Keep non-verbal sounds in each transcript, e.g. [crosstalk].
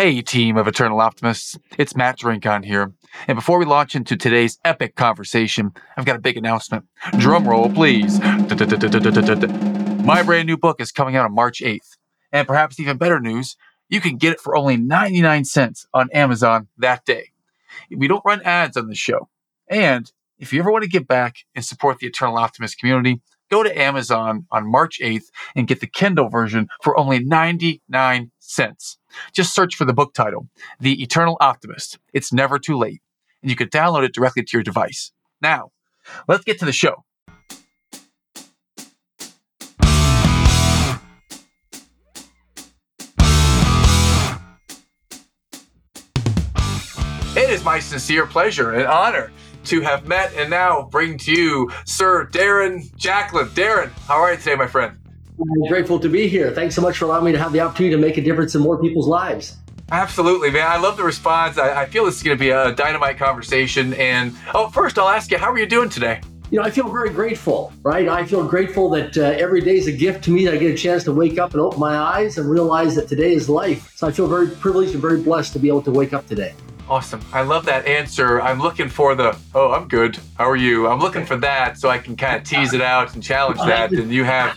Hey, team of Eternal Optimists. It's Matt Drinkhahn here. And before we launch into today's epic conversation, I've got a big announcement. Drum roll, please. My brand new book is coming out on March 8th. And perhaps even better news, you can get it for only 99 cents on Amazon that day. We don't run ads on the show. And if you ever want to give back and support the Eternal Optimist community, go to Amazon on March 8th and get the Kindle version for only 99 cents. Just search for the book title, The Eternal Optimist. It's never too late, and you can download it directly to your device. Now, let's get to the show. It is my sincere pleasure and honor to have met and now bring to you Sir Darren Jacklin. Darren, how are you today, my friend? I'm grateful to be here. Thanks so much for allowing me to have the opportunity to make a difference in more people's lives. Absolutely, man. I love the response. I, I feel this is going to be a dynamite conversation. And oh, first, I'll ask you, how are you doing today? You know, I feel very grateful, right? I feel grateful that uh, every day is a gift to me that I get a chance to wake up and open my eyes and realize that today is life. So I feel very privileged and very blessed to be able to wake up today. Awesome. I love that answer. I'm looking for the, oh, I'm good. How are you? I'm looking for that so I can kind of [laughs] tease it out and challenge that. And you have,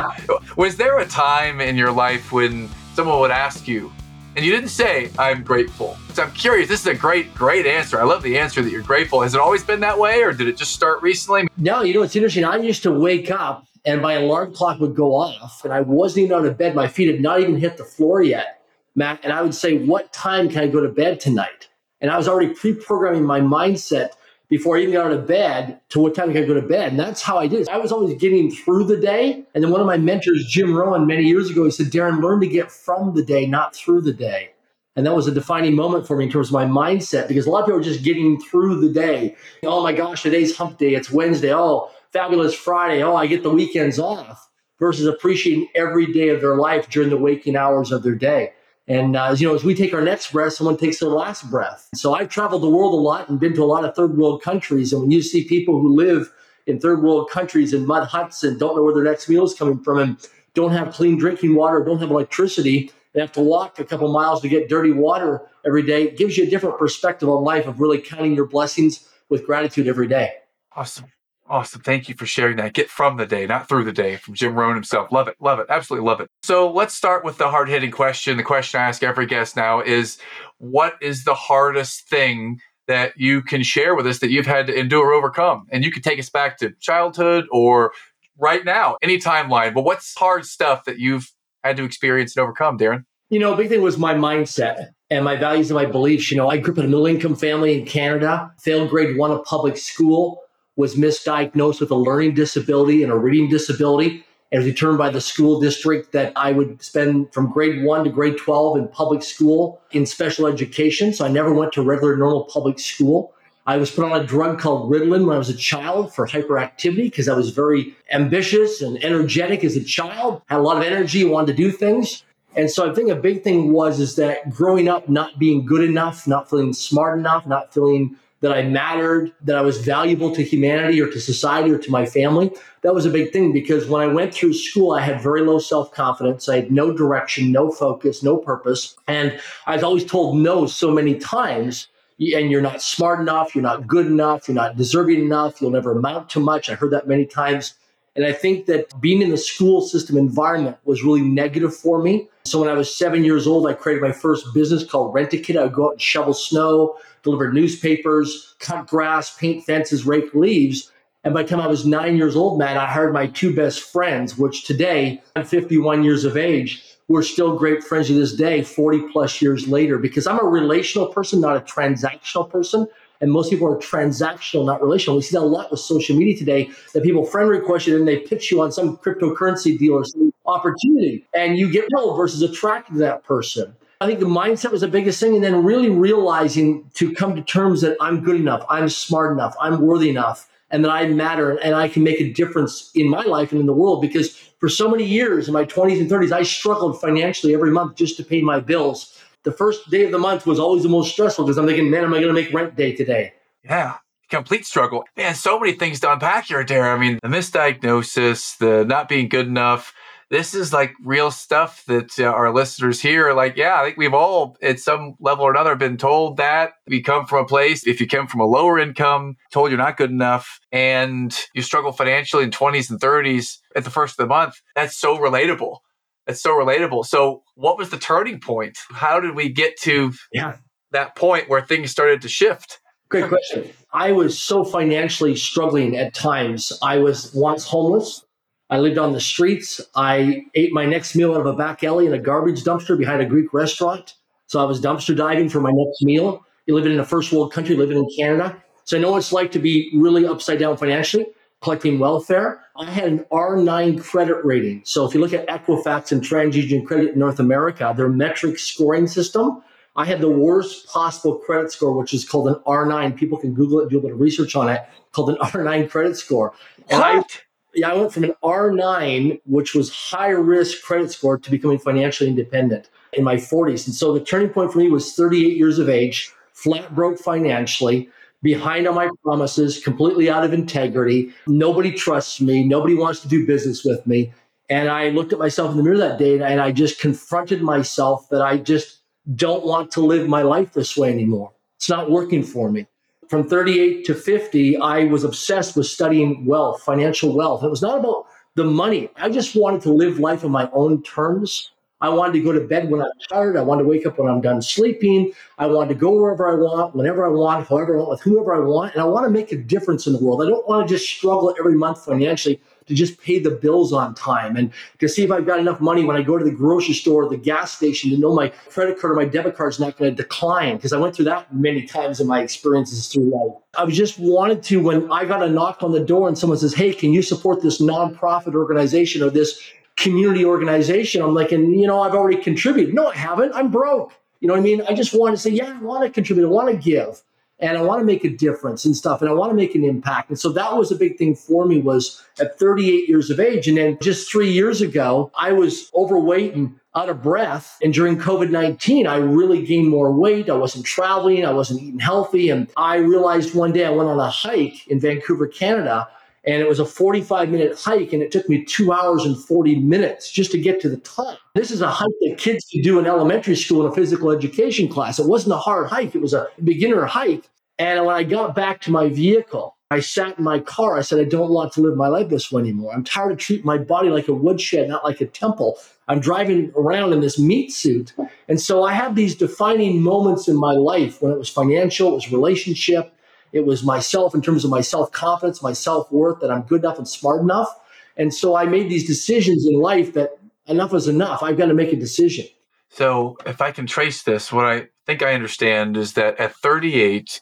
[laughs] was there a time in your life when someone would ask you, and you didn't say, I'm grateful? So I'm curious. This is a great, great answer. I love the answer that you're grateful. Has it always been that way or did it just start recently? No, you know, it's interesting. I used to wake up and my alarm clock would go off and I wasn't even out of bed. My feet had not even hit the floor yet, Matt. And I would say, What time can I go to bed tonight? And I was already pre programming my mindset before I even got out of bed to what time I could go to bed. And that's how I did it. I was always getting through the day. And then one of my mentors, Jim Rohn, many years ago, he said, Darren, learn to get from the day, not through the day. And that was a defining moment for me in terms of my mindset because a lot of people are just getting through the day. Oh my gosh, today's hump day. It's Wednesday. Oh, fabulous Friday. Oh, I get the weekends off versus appreciating every day of their life during the waking hours of their day. And uh, you know, as we take our next breath, someone takes their last breath. So I've traveled the world a lot and been to a lot of third world countries. And when you see people who live in third world countries in mud huts and don't know where their next meal is coming from and don't have clean drinking water, don't have electricity, they have to walk a couple miles to get dirty water every day, it gives you a different perspective on life of really counting your blessings with gratitude every day. Awesome. Awesome. Thank you for sharing that. Get from the day, not through the day, from Jim Rohn himself. Love it. Love it. Absolutely love it. So let's start with the hard hitting question. The question I ask every guest now is what is the hardest thing that you can share with us that you've had to endure or overcome? And you can take us back to childhood or right now, any timeline. But what's hard stuff that you've had to experience and overcome, Darren? You know, big thing was my mindset and my values and my beliefs. You know, I grew up in a middle income family in Canada, failed grade one of public school was misdiagnosed with a learning disability and a reading disability and was determined by the school district that I would spend from grade one to grade 12 in public school in special education. So I never went to regular, normal public school. I was put on a drug called Ritalin when I was a child for hyperactivity because I was very ambitious and energetic as a child, had a lot of energy, wanted to do things. And so I think a big thing was is that growing up not being good enough, not feeling smart enough, not feeling that I mattered, that I was valuable to humanity or to society or to my family. That was a big thing because when I went through school, I had very low self confidence. I had no direction, no focus, no purpose. And I was always told no so many times. And you're not smart enough, you're not good enough, you're not deserving enough, you'll never amount to much. I heard that many times. And I think that being in the school system environment was really negative for me. So when I was seven years old, I created my first business called Rent a Kid. I would go out and shovel snow, deliver newspapers, cut grass, paint fences, rake leaves. And by the time I was nine years old, Matt, I hired my two best friends, which today, I'm 51 years of age, we're still great friends to this day, 40 plus years later, because I'm a relational person, not a transactional person. And most people are transactional, not relational. We see that a lot with social media today that people friend request you and they pitch you on some cryptocurrency deal or some opportunity and you get pulled versus attracted to that person. I think the mindset was the biggest thing. And then really realizing to come to terms that I'm good enough, I'm smart enough, I'm worthy enough, and that I matter and I can make a difference in my life and in the world. Because for so many years in my 20s and 30s, I struggled financially every month just to pay my bills the first day of the month was always the most stressful because I'm thinking, man, am I going to make rent day today? Yeah. Complete struggle. Man, so many things to unpack here, Darren. I mean, the misdiagnosis, the not being good enough, this is like real stuff that uh, our listeners here are like, yeah, I think we've all at some level or another been told that we come from a place, if you come from a lower income, told you're not good enough and you struggle financially in 20s and 30s at the first of the month. That's so relatable. That's so relatable. So, what was the turning point? How did we get to yeah. that point where things started to shift? Great question. I was so financially struggling at times. I was once homeless. I lived on the streets. I ate my next meal out of a back alley in a garbage dumpster behind a Greek restaurant. So I was dumpster diving for my next meal. You're living in a first world country, living in Canada. So I know what it's like to be really upside down financially, collecting welfare. I had an R9 credit rating. So if you look at Equifax and TransUnion Credit in North America, their metric scoring system, I had the worst possible credit score, which is called an R9. People can Google it, do a bit of research on it, called an R9 credit score. And what? I yeah, I went from an R9, which was high risk credit score, to becoming financially independent in my 40s. And so the turning point for me was 38 years of age, flat broke financially, behind on my promises, completely out of integrity. Nobody trusts me. Nobody wants to do business with me. And I looked at myself in the mirror that day and I just confronted myself that I just don't want to live my life this way anymore. It's not working for me from 38 to 50, I was obsessed with studying wealth, financial wealth. It was not about the money. I just wanted to live life on my own terms. I wanted to go to bed when I'm tired. I wanted to wake up when I'm done sleeping. I wanted to go wherever I want, whenever I want, however I want, with whoever I want. And I want to make a difference in the world. I don't want to just struggle every month financially to just pay the bills on time and to see if I've got enough money when I go to the grocery store or the gas station to know my credit card or my debit card is not going to decline because I went through that many times in my experiences through life. I just wanted to, when I got a knock on the door and someone says, Hey, can you support this nonprofit organization or this community organization? I'm like, and you know, I've already contributed. No, I haven't. I'm broke. You know what I mean? I just want to say, yeah, I want to contribute. I want to give and I want to make a difference and stuff, and I want to make an impact. And so that was a big thing for me was at 38 years of age. And then just three years ago, I was overweight and out of breath. And during COVID 19, I really gained more weight. I wasn't traveling, I wasn't eating healthy. And I realized one day I went on a hike in Vancouver, Canada. And it was a 45 minute hike, and it took me two hours and 40 minutes just to get to the top. This is a hike that kids could do in elementary school in a physical education class. It wasn't a hard hike, it was a beginner hike. And when I got back to my vehicle, I sat in my car. I said, I don't want to live my life this way anymore. I'm tired of treating my body like a woodshed, not like a temple. I'm driving around in this meat suit. And so I have these defining moments in my life when it was financial, it was relationship, it was myself in terms of my self confidence, my self worth, that I'm good enough and smart enough. And so I made these decisions in life that enough is enough. I've got to make a decision. So if I can trace this, what I think I understand is that at 38,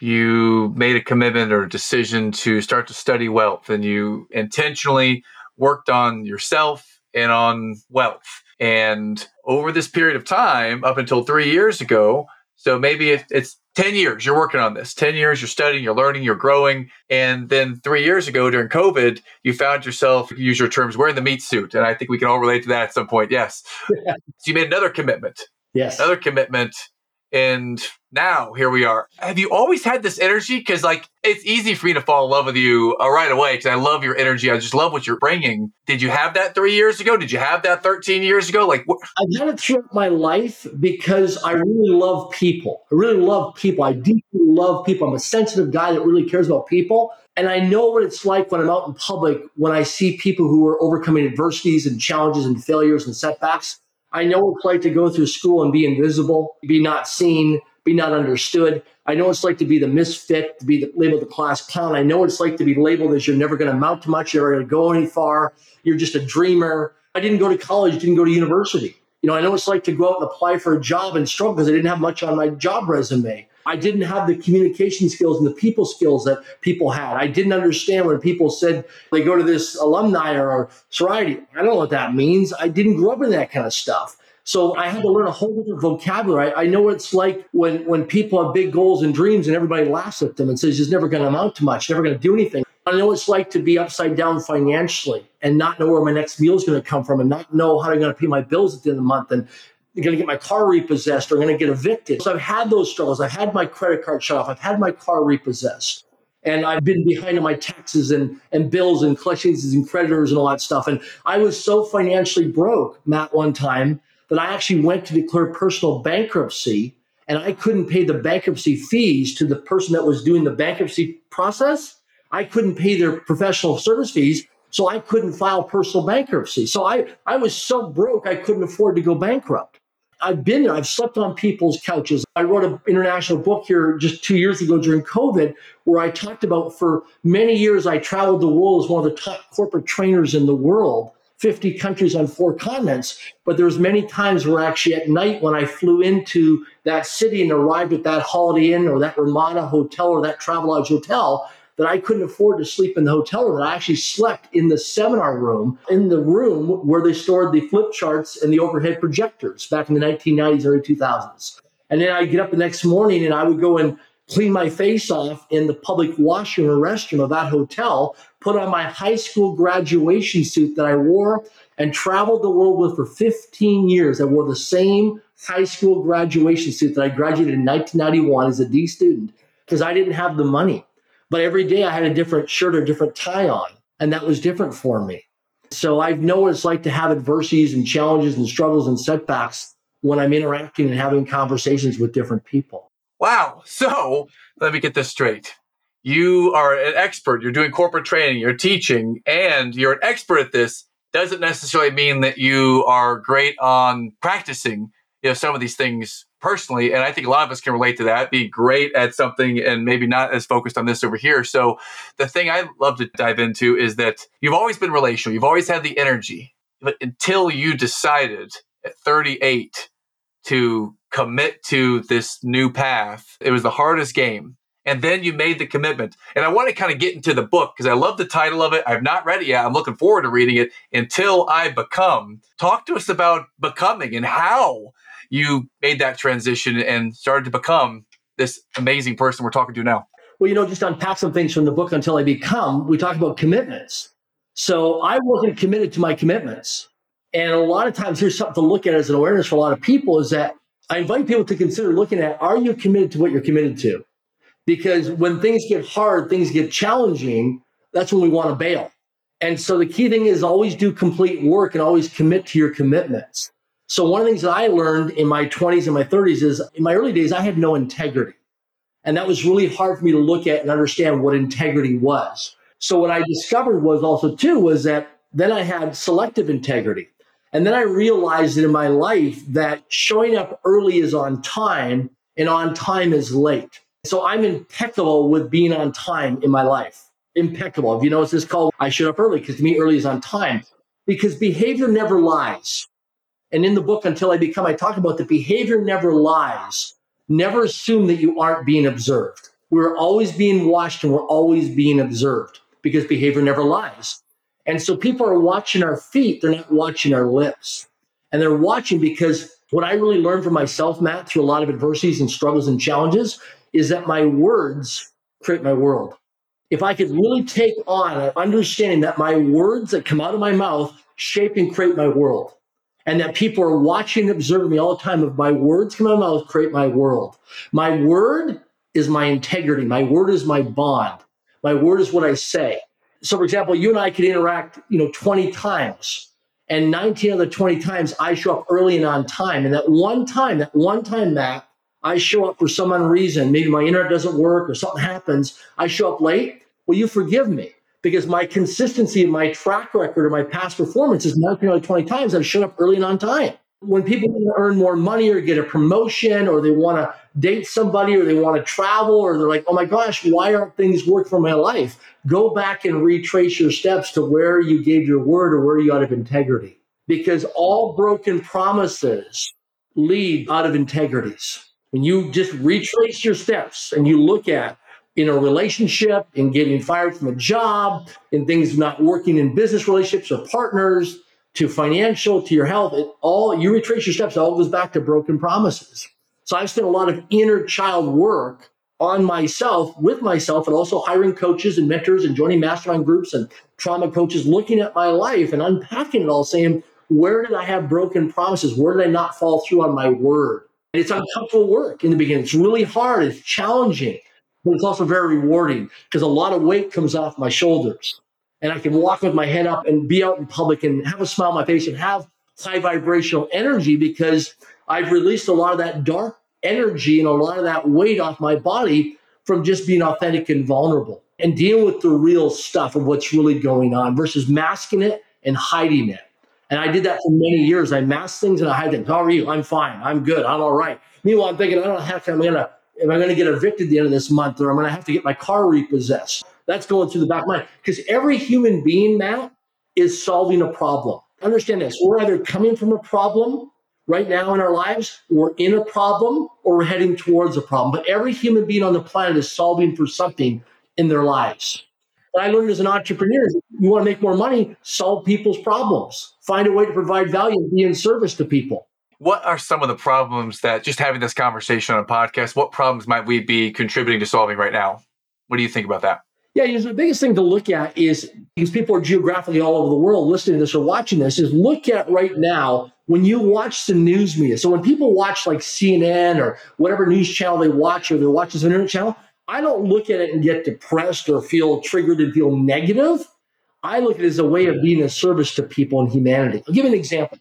you made a commitment or a decision to start to study wealth and you intentionally worked on yourself and on wealth. And over this period of time, up until three years ago, so maybe it's 10 years you're working on this, 10 years you're studying, you're learning, you're growing. And then three years ago during COVID, you found yourself, use your terms, wearing the meat suit. And I think we can all relate to that at some point. Yes. [laughs] so you made another commitment. Yes. Another commitment and now here we are. Have you always had this energy? Because like it's easy for me to fall in love with you uh, right away because I love your energy. I just love what you're bringing. Did you have that three years ago? Did you have that 13 years ago? Like wh- I've had it throughout my life because I really love people. I really love people. I deeply love people. I'm a sensitive guy that really cares about people. And I know what it's like when I'm out in public when I see people who are overcoming adversities and challenges and failures and setbacks I know it's like to go through school and be invisible, be not seen, be not understood. I know it's like to be the misfit, to be the, labeled the class clown. I know it's like to be labeled as you're never going to amount to much, you're never going to go any far, you're just a dreamer. I didn't go to college, didn't go to university. You know, I know it's like to go out and apply for a job and struggle because I didn't have much on my job resume. I didn't have the communication skills and the people skills that people had. I didn't understand when people said they go to this alumni or sorority. I don't know what that means. I didn't grow up in that kind of stuff. So I had to learn a whole different vocabulary. I know what it's like when when people have big goals and dreams and everybody laughs at them and says it's never going to amount to much, never going to do anything. I know what it's like to be upside down financially and not know where my next meal is going to come from and not know how I'm going to pay my bills at the end of the month and I'm going to get my car repossessed or I'm going to get evicted. So I've had those struggles. I've had my credit card shut off. I've had my car repossessed. and I've been behind on my taxes and, and bills and collections and creditors and all that stuff. And I was so financially broke, Matt, one time that I actually went to declare personal bankruptcy and I couldn't pay the bankruptcy fees to the person that was doing the bankruptcy process. I couldn't pay their professional service fees. So I couldn't file personal bankruptcy. So I, I was so broke, I couldn't afford to go bankrupt. I've been there. I've slept on people's couches. I wrote an international book here just two years ago during COVID, where I talked about for many years I traveled the world as one of the top corporate trainers in the world, 50 countries on four continents. But there was many times where actually at night when I flew into that city and arrived at that Holiday Inn or that Ramada hotel or that Travelodge hotel, that I couldn't afford to sleep in the hotel room. I actually slept in the seminar room, in the room where they stored the flip charts and the overhead projectors back in the 1990s, early 2000s. And then I'd get up the next morning and I would go and clean my face off in the public washroom or restroom of that hotel, put on my high school graduation suit that I wore, and traveled the world with for 15 years. I wore the same high school graduation suit that I graduated in 1991 as a D student because I didn't have the money. But every day I had a different shirt or different tie on, and that was different for me. So I know what it's like to have adversities and challenges and struggles and setbacks when I'm interacting and having conversations with different people. Wow. So let me get this straight. You are an expert. You're doing corporate training, you're teaching, and you're an expert at this. Doesn't necessarily mean that you are great on practicing you know some of these things personally and i think a lot of us can relate to that be great at something and maybe not as focused on this over here so the thing i love to dive into is that you've always been relational you've always had the energy but until you decided at 38 to commit to this new path it was the hardest game and then you made the commitment. And I want to kind of get into the book because I love the title of it. I've not read it yet. I'm looking forward to reading it until I become. Talk to us about becoming and how you made that transition and started to become this amazing person we're talking to now? Well, you know, just unpack some things from the book until I become. We talk about commitments. So I wasn't committed to my commitments. And a lot of times, here's something to look at as an awareness for a lot of people is that I invite people to consider looking at are you committed to what you're committed to? Because when things get hard, things get challenging, that's when we want to bail. And so the key thing is always do complete work and always commit to your commitments. So one of the things that I learned in my 20s and my 30s is in my early days, I had no integrity. And that was really hard for me to look at and understand what integrity was. So what I discovered was also too was that then I had selective integrity. And then I realized that in my life that showing up early is on time and on time is late. So I'm impeccable with being on time in my life. Impeccable. If you notice this called I showed up early because to me early is on time. Because behavior never lies. And in the book, Until I Become, I talk about the behavior never lies. Never assume that you aren't being observed. We're always being watched and we're always being observed because behavior never lies. And so people are watching our feet, they're not watching our lips. And they're watching because what I really learned for myself, Matt, through a lot of adversities and struggles and challenges, is that my words create my world. If I could really take on an understanding that my words that come out of my mouth shape and create my world and that people are watching and observing me all the time. If my words come out of my mouth, create my world. My word is my integrity. My word is my bond. My word is what I say. So, for example, you and I could interact, you know, 20 times, and 19 of the 20 times I show up early and on time. And that one time, that one time, Matt, I show up for some reason, maybe my internet doesn't work or something happens, I show up late. Well, you forgive me because my consistency and my track record or my past performance is not nearly 20 times I've shown up early and on time. When people want to earn more money or get a promotion or they want to date somebody or they want to travel or they're like, oh my gosh, why aren't things working for my life? Go back and retrace your steps to where you gave your word or where you out of integrity. Because all broken promises lead out of integrities. When you just retrace your steps and you look at in a relationship, in getting fired from a job, in things not working in business relationships or partners, to financial, to your health, it all you retrace your steps, it all goes back to broken promises. So I've spent a lot of inner child work on myself, with myself, and also hiring coaches and mentors and joining mastermind groups and trauma coaches, looking at my life and unpacking it all, saying, where did I have broken promises? Where did I not fall through on my word? And it's uncomfortable work in the beginning. It's really hard. It's challenging. But it's also very rewarding because a lot of weight comes off my shoulders. And I can walk with my head up and be out in public and have a smile on my face and have high vibrational energy because I've released a lot of that dark energy and a lot of that weight off my body from just being authentic and vulnerable and dealing with the real stuff of what's really going on versus masking it and hiding it. And I did that for many years. I masked things and I hide things. How are you? I'm fine. I'm good. I'm all right. Meanwhile, I'm thinking, I don't know how I'm gonna am I gonna get evicted at the end of this month or I'm gonna have to get my car repossessed. That's going through the back of my mind. Because every human being, Matt, is solving a problem. Understand this. We're either coming from a problem right now in our lives, we're in a problem, or we're heading towards a problem. But every human being on the planet is solving for something in their lives. What I learned as an entrepreneur is you want to make more money, solve people's problems, find a way to provide value be in service to people. What are some of the problems that just having this conversation on a podcast, what problems might we be contributing to solving right now? What do you think about that? Yeah, you know, the biggest thing to look at is because people are geographically all over the world listening to this or watching this, is look at right now when you watch the news media. So when people watch like CNN or whatever news channel they watch or they watch this internet channel, I don't look at it and get depressed or feel triggered and feel negative. I look at it as a way of being a service to people and humanity. I'll give you an example.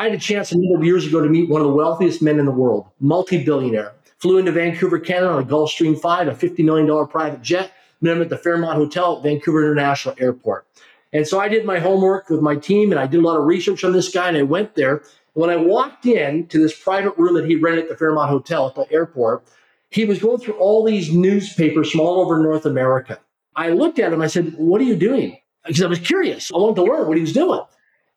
I had a chance a number of years ago to meet one of the wealthiest men in the world, multi-billionaire. Flew into Vancouver, Canada on a Gulfstream 5, a $50 million private jet. Met him at the Fairmont Hotel at Vancouver International Airport. And so I did my homework with my team and I did a lot of research on this guy and I went there. When I walked in to this private room that he rented at the Fairmont Hotel at the airport, he was going through all these newspapers from all over North America. I looked at him. I said, What are you doing? Because I was curious. I wanted to learn what he was doing.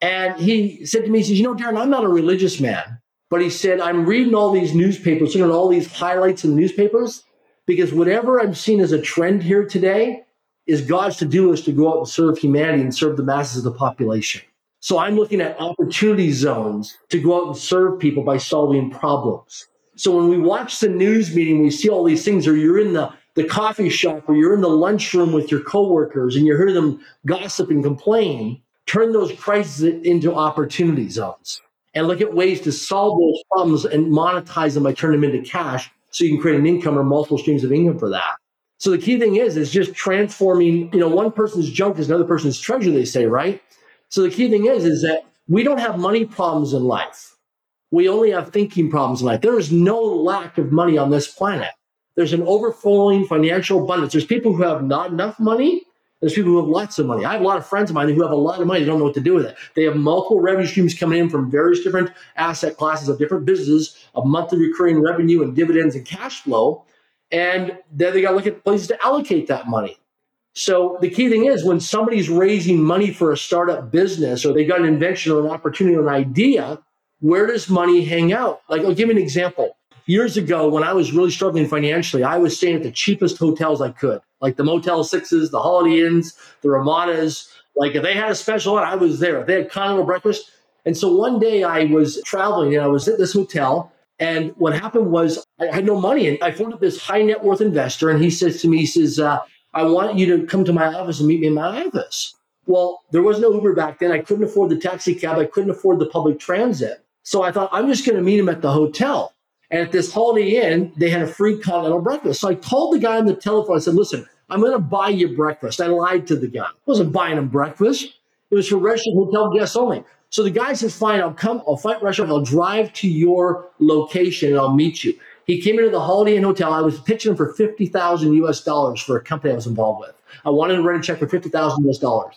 And he said to me, He says, You know, Darren, I'm not a religious man. But he said, I'm reading all these newspapers, looking at all these highlights in the newspapers, because whatever I'm seeing as a trend here today is God's to do is to go out and serve humanity and serve the masses of the population. So I'm looking at opportunity zones to go out and serve people by solving problems. So when we watch the news meeting, we see all these things, or you're in the, the coffee shop or you're in the lunchroom with your coworkers and you hear them gossip and complain, turn those crises into opportunity zones and look at ways to solve those problems and monetize them by turning them into cash so you can create an income or multiple streams of income for that. So the key thing is, is just transforming, you know, one person's junk is another person's treasure, they say, right? So the key thing is, is that we don't have money problems in life we only have thinking problems in life. There is no lack of money on this planet. There's an overflowing financial abundance. There's people who have not enough money. There's people who have lots of money. I have a lot of friends of mine who have a lot of money. They don't know what to do with it. They have multiple revenue streams coming in from various different asset classes of different businesses of monthly recurring revenue and dividends and cash flow. And then they got to look at places to allocate that money. So the key thing is when somebody's raising money for a startup business or they got an invention or an opportunity or an idea, where does money hang out? Like, I'll give you an example. Years ago, when I was really struggling financially, I was staying at the cheapest hotels I could, like the Motel Sixes, the Holiday Inns, the Ramadas. Like, if they had a special one, I was there. They had continental breakfast. And so one day I was traveling and I was at this hotel. And what happened was I had no money. And I phoned up this high net worth investor. And he says to me, he says, uh, I want you to come to my office and meet me in my office. Well, there was no Uber back then. I couldn't afford the taxi cab. I couldn't afford the public transit. So I thought, I'm just going to meet him at the hotel. And at this Holiday Inn, they had a free continental breakfast. So I told the guy on the telephone, I said, listen, I'm going to buy you breakfast. I lied to the guy. I wasn't buying him breakfast. It was for registered hotel guests only. So the guy says, fine, I'll come, I'll fight restaurant, I'll drive to your location and I'll meet you. He came into the Holiday Inn Hotel. I was pitching him for 50,000 US dollars for a company I was involved with. I wanted to write a check for 50,000 US dollars.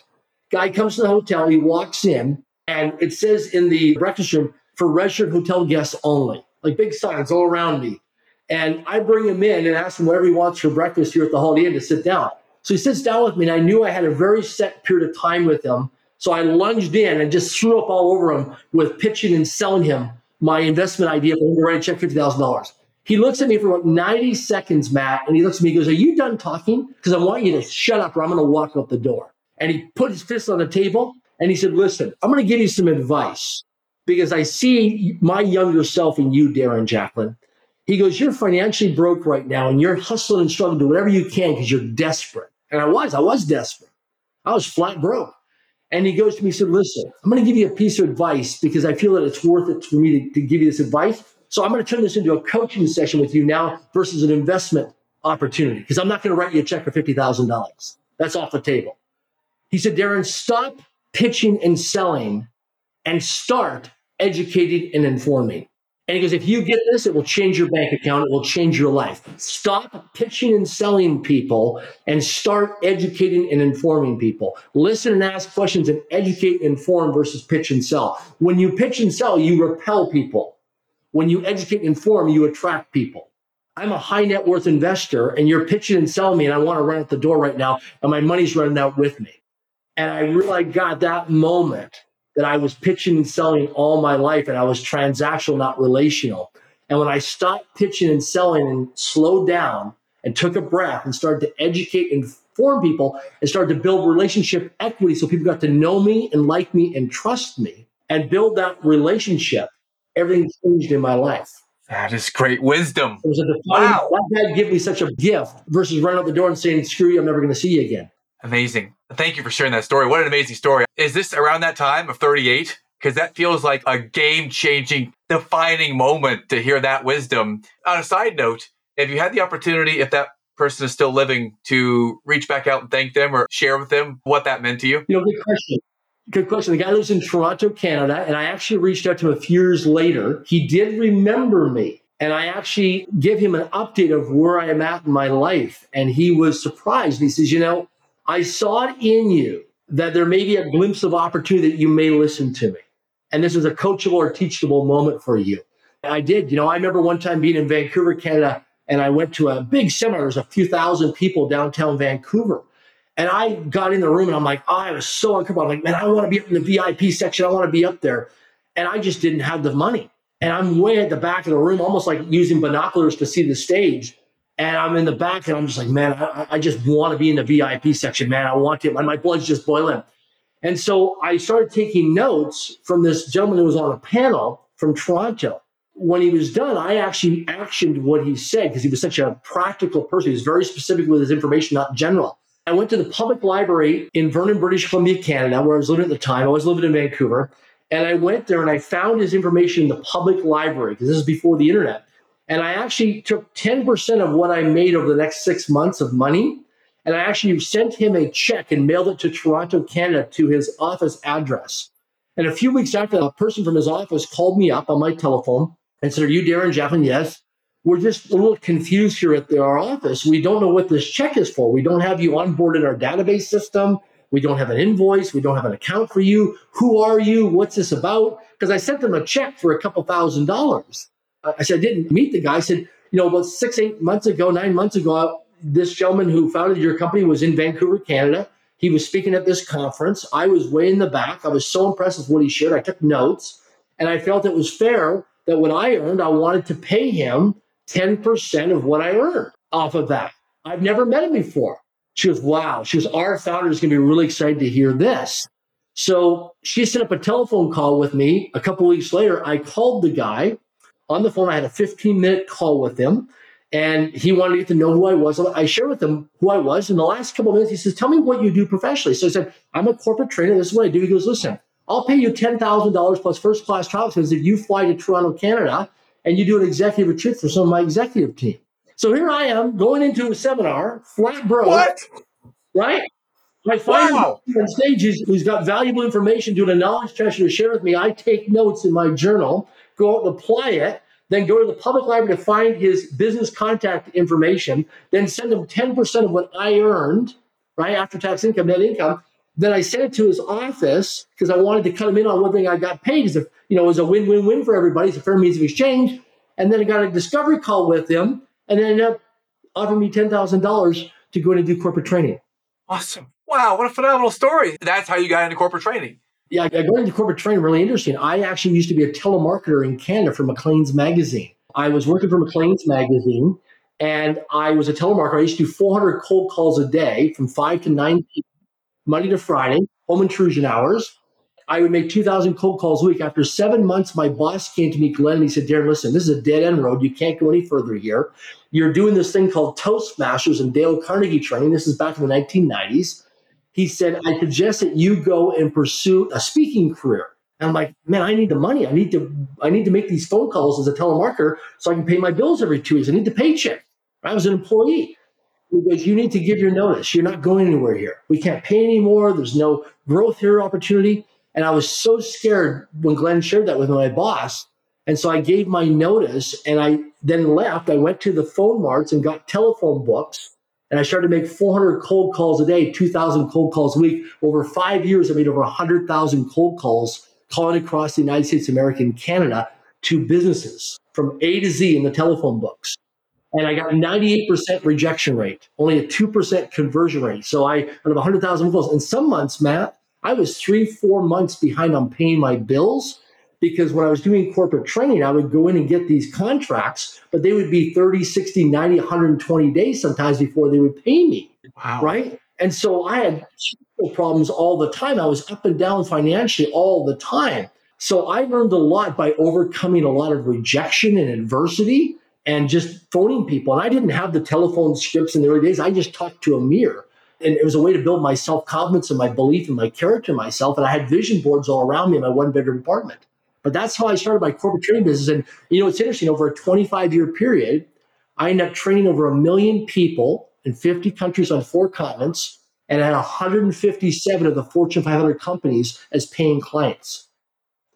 Guy comes to the hotel, he walks in, and it says in the breakfast room, for registered hotel guests only, like big signs all around me. And I bring him in and ask him whatever he wants for breakfast here at the Holiday Inn to sit down. So he sits down with me, and I knew I had a very set period of time with him. So I lunged in and just threw up all over him with pitching and selling him my investment idea for him to write a check $50,000. He looks at me for about 90 seconds, Matt, and he looks at me and goes, Are you done talking? Because I want you to shut up or I'm going to walk out the door. And he put his fist on the table and he said, Listen, I'm going to give you some advice because I see my younger self in you, Darren Jacklin. He goes, You're financially broke right now and you're hustling and struggling to do whatever you can because you're desperate. And I was, I was desperate. I was flat broke. And he goes to me, he said, Listen, I'm going to give you a piece of advice because I feel that it's worth it for me to, to give you this advice. So I'm going to turn this into a coaching session with you now versus an investment opportunity because I'm not going to write you a check for $50,000. That's off the table. He said, Darren, stop pitching and selling and start educating and informing. And he goes, if you get this, it will change your bank account. It will change your life. Stop pitching and selling people and start educating and informing people. Listen and ask questions and educate and inform versus pitch and sell. When you pitch and sell, you repel people. When you educate and inform, you attract people. I'm a high net worth investor and you're pitching and selling me and I want to run out the door right now and my money's running out with me. And I really got that moment that I was pitching and selling all my life and I was transactional, not relational. And when I stopped pitching and selling and slowed down and took a breath and started to educate and inform people and started to build relationship equity so people got to know me and like me and trust me and build that relationship, everything changed in my life. That is great wisdom. It was a defining, wow. Why did God give me such a gift versus running out the door and saying, screw you, I'm never going to see you again. Amazing. Thank you for sharing that story. What an amazing story. Is this around that time of 38? Because that feels like a game changing, defining moment to hear that wisdom. On a side note, if you had the opportunity, if that person is still living, to reach back out and thank them or share with them what that meant to you? You know, good question. Good question. The guy lives in Toronto, Canada, and I actually reached out to him a few years later. He did remember me. And I actually give him an update of where I am at in my life. And he was surprised. He says, You know, I saw it in you that there may be a glimpse of opportunity that you may listen to me. And this is a coachable or teachable moment for you. I did. You know, I remember one time being in Vancouver, Canada, and I went to a big seminar. There's a few thousand people downtown Vancouver. And I got in the room and I'm like, oh, I was so uncomfortable. I'm like, man, I want to be up in the VIP section. I want to be up there. And I just didn't have the money. And I'm way at the back of the room, almost like using binoculars to see the stage. And I'm in the back and I'm just like, man, I, I just want to be in the VIP section, man. I want to. My blood's just boiling. And so I started taking notes from this gentleman who was on a panel from Toronto. When he was done, I actually actioned what he said because he was such a practical person. He was very specific with his information, not general. I went to the public library in Vernon, British Columbia, Canada, where I was living at the time. I was living in Vancouver. And I went there and I found his information in the public library because this is before the internet. And I actually took 10% of what I made over the next six months of money. And I actually sent him a check and mailed it to Toronto, Canada to his office address. And a few weeks after, a person from his office called me up on my telephone and said, Are you Darren Jacklin? Yes. We're just a little confused here at our office. We don't know what this check is for. We don't have you on board in our database system. We don't have an invoice. We don't have an account for you. Who are you? What's this about? Because I sent them a check for a couple thousand dollars. I said, I didn't meet the guy. I said, you know, about six, eight months ago, nine months ago, this gentleman who founded your company was in Vancouver, Canada. He was speaking at this conference. I was way in the back. I was so impressed with what he shared. I took notes and I felt it was fair that what I earned, I wanted to pay him 10% of what I earned off of that. I've never met him before. She goes, wow. She goes, our founder is going to be really excited to hear this. So she set up a telephone call with me. A couple weeks later, I called the guy on the phone. I had a 15 minute call with him and he wanted to get to know who I was. I shared with him who I was. In the last couple of minutes, he says, Tell me what you do professionally. So I said, I'm a corporate trainer. This is what I do. He goes, Listen, I'll pay you $10,000 plus first class travel expenses if you fly to Toronto, Canada, and you do an executive retreat for some of my executive team. So here I am going into a seminar, flat broke. What? Right? I find wow. on stage who's got valuable information, doing a knowledge transfer to share with me. I take notes in my journal go out and apply it, then go to the public library to find his business contact information, then send him 10% of what I earned, right, after tax income, net income. Then I sent it to his office because I wanted to cut him in on one thing I got paid. Because you know, it was a win-win-win for everybody. It's a fair means of exchange. And then I got a discovery call with him, and then ended up offering me ten thousand dollars to go in and do corporate training. Awesome! Wow, what a phenomenal story! That's how you got into corporate training. Yeah, going into corporate training really interesting. I actually used to be a telemarketer in Canada for Maclean's magazine. I was working for Maclean's magazine and I was a telemarketer. I used to do 400 cold calls a day from 5 to 9 p.m., Monday to Friday, home intrusion hours. I would make 2,000 cold calls a week. After seven months, my boss came to me, Glenn, and he said, Darren, listen, this is a dead end road. You can't go any further here. You're doing this thing called Toastmasters and Dale Carnegie training. This is back in the 1990s he said, I suggest that you go and pursue a speaking career. And I'm like, man, I need the money. I need to, I need to make these phone calls as a telemarketer so I can pay my bills every two weeks. I need the paycheck. I was an employee. He goes, You need to give your notice. You're not going anywhere here. We can't pay anymore. There's no growth here opportunity. And I was so scared when Glenn shared that with my boss. And so I gave my notice and I then left. I went to the phone marts and got telephone books. And I started to make 400 cold calls a day, 2,000 cold calls a week. Over five years, I made over 100,000 cold calls calling across the United States, of America, and Canada to businesses from A to Z in the telephone books and I got 98% rejection rate, only a 2% conversion rate. So I, out of 100,000 calls, in some months, Matt, I was three, four months behind on paying my bills because when I was doing corporate training, I would go in and get these contracts, but they would be 30, 60, 90, 120 days sometimes before they would pay me. Wow. Right. And so I had problems all the time. I was up and down financially all the time. So I learned a lot by overcoming a lot of rejection and adversity and just phoning people. And I didn't have the telephone scripts in the early days. I just talked to a mirror. And it was a way to build my self confidence and my belief and my character myself. And I had vision boards all around me in my one bedroom apartment. But that's how I started my corporate training business. And, you know, it's interesting, over a 25 year period, I ended up training over a million people in 50 countries on four continents and I had 157 of the Fortune 500 companies as paying clients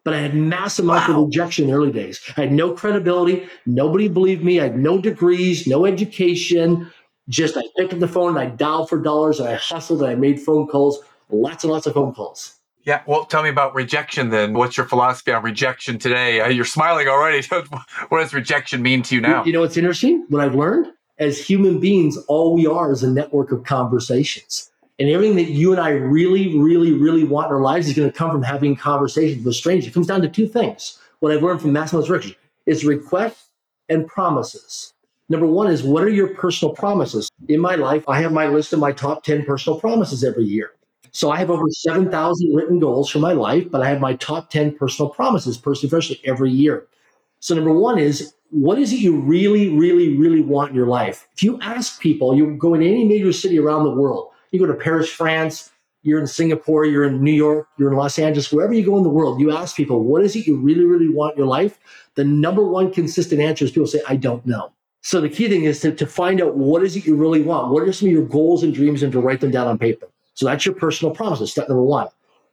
but I had massive amounts wow. of rejection in the early days. I had no credibility. Nobody believed me. I had no degrees, no education. Just I picked up the phone and I dialed for dollars and I hustled and I made phone calls, lots and lots of phone calls. Yeah. Well, tell me about rejection then. What's your philosophy on rejection today? Uh, you're smiling already. [laughs] what does rejection mean to you now? You know, what's interesting? What I've learned as human beings, all we are is a network of conversations. And everything that you and I really, really, really want in our lives is going to come from having conversations with strangers. It comes down to two things. What I've learned from Maximus Riches is requests and promises. Number one is what are your personal promises? In my life, I have my list of my top 10 personal promises every year. So I have over 7,000 written goals for my life, but I have my top 10 personal promises, personally, professionally, every year. So number one is what is it you really, really, really want in your life? If you ask people, you go in any major city around the world, you go to Paris, France, you're in Singapore, you're in New York, you're in Los Angeles, wherever you go in the world, you ask people, what is it you really, really want in your life? The number one consistent answer is people say, I don't know. So the key thing is to, to find out what is it you really want? What are some of your goals and dreams and to write them down on paper? So that's your personal promises, step number one.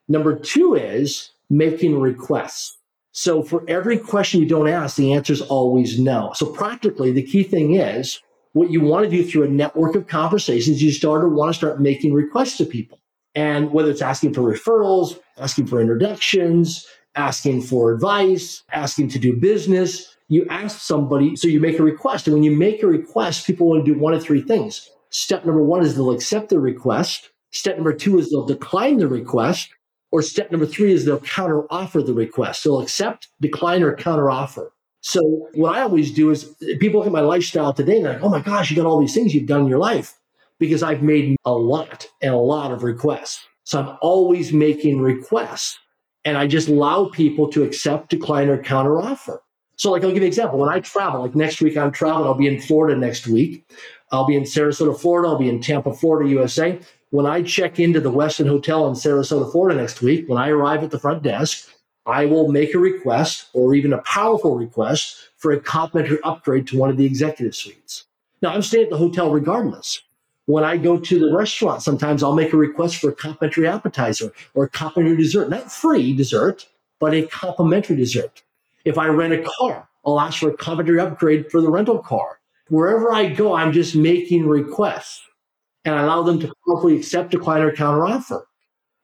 Number two is making requests. So for every question you don't ask, the answer is always no. So practically, the key thing is what you want to do through a network of conversations, you start to want to start making requests to people. And whether it's asking for referrals, asking for introductions, asking for advice, asking to do business, you ask somebody, so you make a request. And when you make a request, people want to do one of three things. Step number one is they'll accept the request. Step number two is they'll decline the request. Or step number three is they'll counter offer the request. So they'll accept, decline, or counter offer. So what I always do is people look at my lifestyle today and they're like, oh my gosh, you got all these things you've done in your life because I've made a lot and a lot of requests. So I'm always making requests and I just allow people to accept, decline, or counter offer. So like I'll give you an example. When I travel, like next week I'm traveling, I'll be in Florida next week. I'll be in Sarasota, Florida. I'll be in Tampa, Florida, USA. When I check into the Westin Hotel in Sarasota, Florida next week, when I arrive at the front desk, I will make a request or even a powerful request for a complimentary upgrade to one of the executive suites. Now, I'm staying at the hotel regardless. When I go to the restaurant, sometimes I'll make a request for a complimentary appetizer or a complimentary dessert, not free dessert, but a complimentary dessert. If I rent a car, I'll ask for a complimentary upgrade for the rental car. Wherever I go, I'm just making requests and allow them to powerfully accept, decline, or counteroffer.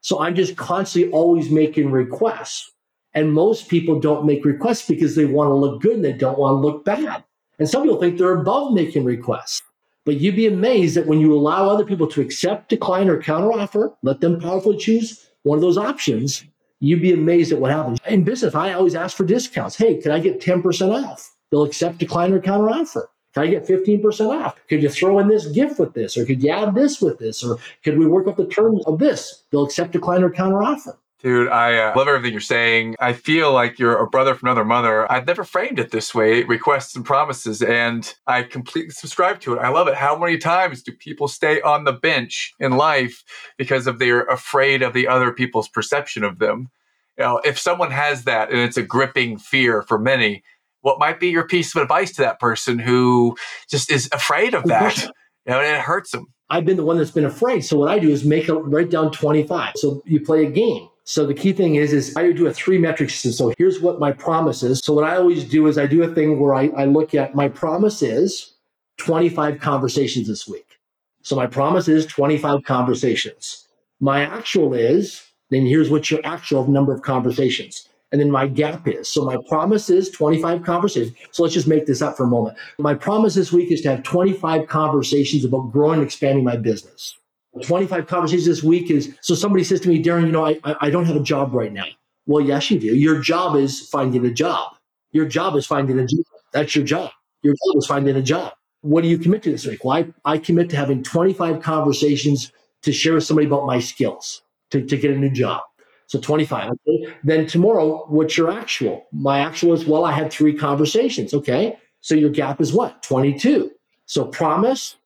So I'm just constantly always making requests. And most people don't make requests because they want to look good and they don't want to look bad. And some people think they're above making requests. But you'd be amazed that when you allow other people to accept, decline, or counteroffer, let them powerfully choose one of those options, you'd be amazed at what happens. In business, I always ask for discounts. Hey, can I get 10% off? They'll accept, decline, or counteroffer. Can I get 15% off? Could you throw in this gift with this? Or could you add this with this? Or could we work up the terms of this? They'll accept, decline, or counteroffer. Dude, I uh, love everything you're saying. I feel like you're a brother from another mother. I've never framed it this way requests and promises, and I completely subscribe to it. I love it. How many times do people stay on the bench in life because of they're afraid of the other people's perception of them? You know, if someone has that and it's a gripping fear for many, what might be your piece of advice to that person who just is afraid of that? You know, and it hurts them. I've been the one that's been afraid. So what I do is make a write down 25. So you play a game. So the key thing is, is I do a three metric system. So here's what my promise is. So what I always do is I do a thing where I, I look at my promise is 25 conversations this week. So my promise is 25 conversations. My actual is, then here's what your actual number of conversations. And then my gap is. So my promise is 25 conversations. So let's just make this up for a moment. My promise this week is to have 25 conversations about growing and expanding my business. 25 conversations this week is so somebody says to me, Darren, you know, I, I don't have a job right now. Well, yes, you do. Your job is finding a job. Your job is finding a job. That's your job. Your job is finding a job. What do you commit to this week? Well, I, I commit to having 25 conversations to share with somebody about my skills to, to get a new job. So 25. Okay. Then tomorrow, what's your actual? My actual is, well, I had three conversations. Okay. So your gap is what? 22. So promise,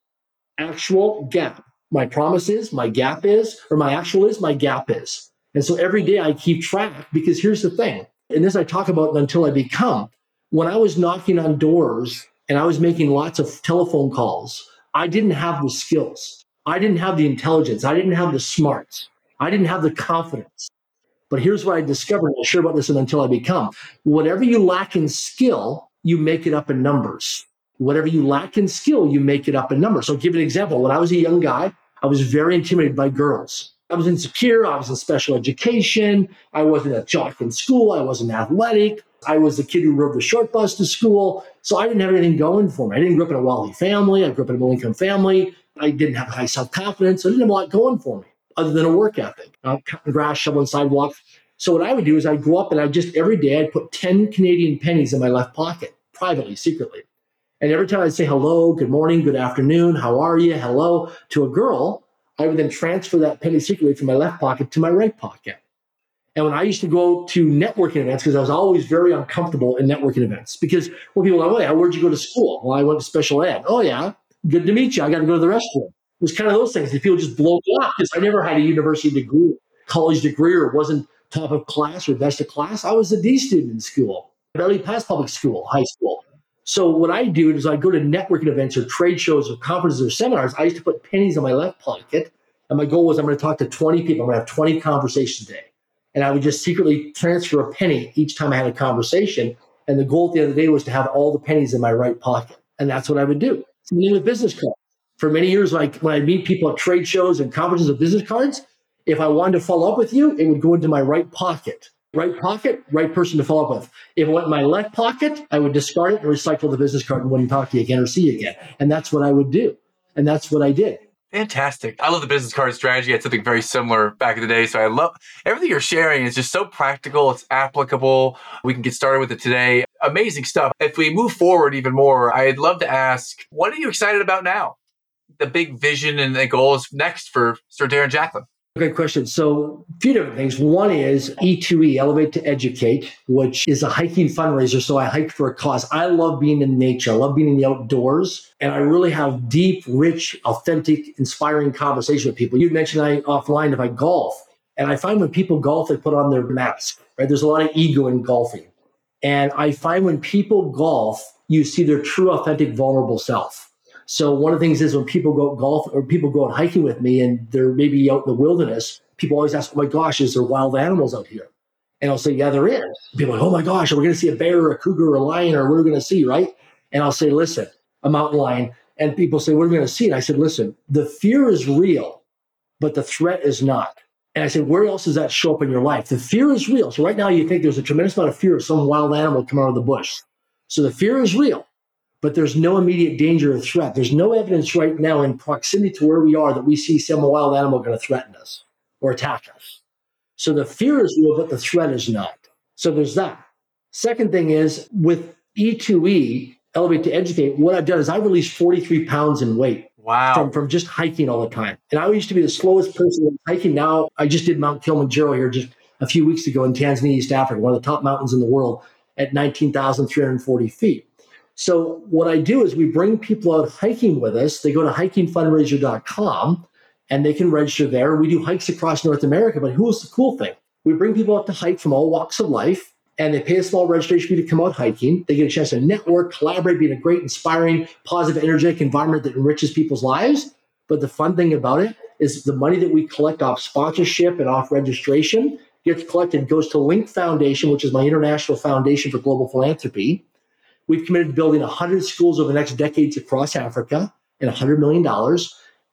actual, gap my promise is, my gap is, or my actual is, my gap is. And so every day I keep track because here's the thing, and this I talk about until I become. When I was knocking on doors and I was making lots of telephone calls, I didn't have the skills. I didn't have the intelligence. I didn't have the smarts. I didn't have the confidence. But here's what I discovered. I'll share about this and until I become. Whatever you lack in skill, you make it up in numbers whatever you lack in skill, you make it up in numbers. So I'll give an example. When I was a young guy, I was very intimidated by girls. I was insecure. I was in special education. I wasn't a jock in school. I wasn't athletic. I was the kid who rode the short bus to school. So I didn't have anything going for me. I didn't grow up in a wealthy family. I grew up in a middle income family. I didn't have high self confidence. I didn't have a lot going for me other than a work ethic. Uh, cutting grass, shoveling sidewalks. So what I would do is I'd go up and I'd just every day I'd put 10 Canadian pennies in my left pocket, privately, secretly. And every time I'd say hello, good morning, good afternoon, how are you, hello to a girl, I would then transfer that penny secretly from my left pocket to my right pocket. And when I used to go to networking events, because I was always very uncomfortable in networking events, because when people are like, oh, yeah, where'd you go to school? Well, I went to special ed. Oh, yeah, good to meet you. I got to go to the restroom. It was kind of those things that people just blow up because I never had a university degree, college degree, or wasn't top of class or best of class. I was a D student in school. Barely passed public school, high school. So what I do is I go to networking events or trade shows or conferences or seminars. I used to put pennies in my left pocket. And my goal was I'm going to talk to 20 people. I'm going to have 20 conversations a day. And I would just secretly transfer a penny each time I had a conversation. And the goal at the end of the day was to have all the pennies in my right pocket. And that's what I would do. Same with business cards. For many years, like when I meet people at trade shows and conferences of business cards, if I wanted to follow up with you, it would go into my right pocket right pocket, right person to follow up with. If it went in my left pocket, I would discard it and recycle the business card and wouldn't talk to you again or see you again. And that's what I would do. And that's what I did. Fantastic. I love the business card strategy. I had something very similar back in the day. So I love everything you're sharing is just so practical. It's applicable. We can get started with it today. Amazing stuff. If we move forward even more, I'd love to ask, what are you excited about now? The big vision and the goals next for Sir Darren Jacklin? Great question. So, a few different things. One is E2E, Elevate to Educate, which is a hiking fundraiser. So, I hike for a cause. I love being in nature. I love being in the outdoors. And I really have deep, rich, authentic, inspiring conversation with people. You mentioned I offline if I golf. And I find when people golf, they put on their mask, right? There's a lot of ego in golfing. And I find when people golf, you see their true, authentic, vulnerable self so one of the things is when people go golf or people go out hiking with me and they're maybe out in the wilderness, people always ask, "Oh my gosh, is there wild animals out here?" And I'll say, "Yeah, there is." People are like, "Oh my gosh, are we going to see a bear or a cougar or a lion or what are we going to see?" Right? And I'll say, "Listen, a mountain lion." And people say, "What are we going to see?" And I said, "Listen, the fear is real, but the threat is not." And I said, where else does that show up in your life? The fear is real. So right now you think there's a tremendous amount of fear of some wild animal coming out of the bush. So the fear is real but there's no immediate danger or threat. There's no evidence right now in proximity to where we are that we see some wild animal going to threaten us or attack us. So the fear is real, but the threat is not. So there's that. Second thing is with E2E, Elevate to Educate, what I've done is I've released 43 pounds in weight. Wow. From, from just hiking all the time. And I used to be the slowest person hiking. Now I just did Mount Kilimanjaro here just a few weeks ago in Tanzania, East Africa, one of the top mountains in the world at 19,340 feet. So what I do is we bring people out hiking with us. They go to hikingfundraiser.com and they can register there. We do hikes across North America, but who's the cool thing? We bring people out to hike from all walks of life and they pay a small registration fee to come out hiking. They get a chance to network, collaborate, be in a great, inspiring, positive, energetic environment that enriches people's lives. But the fun thing about it is the money that we collect off sponsorship and off registration gets collected, goes to Link Foundation, which is my international foundation for global philanthropy. We've committed to building 100 schools over the next decades across Africa and $100 million.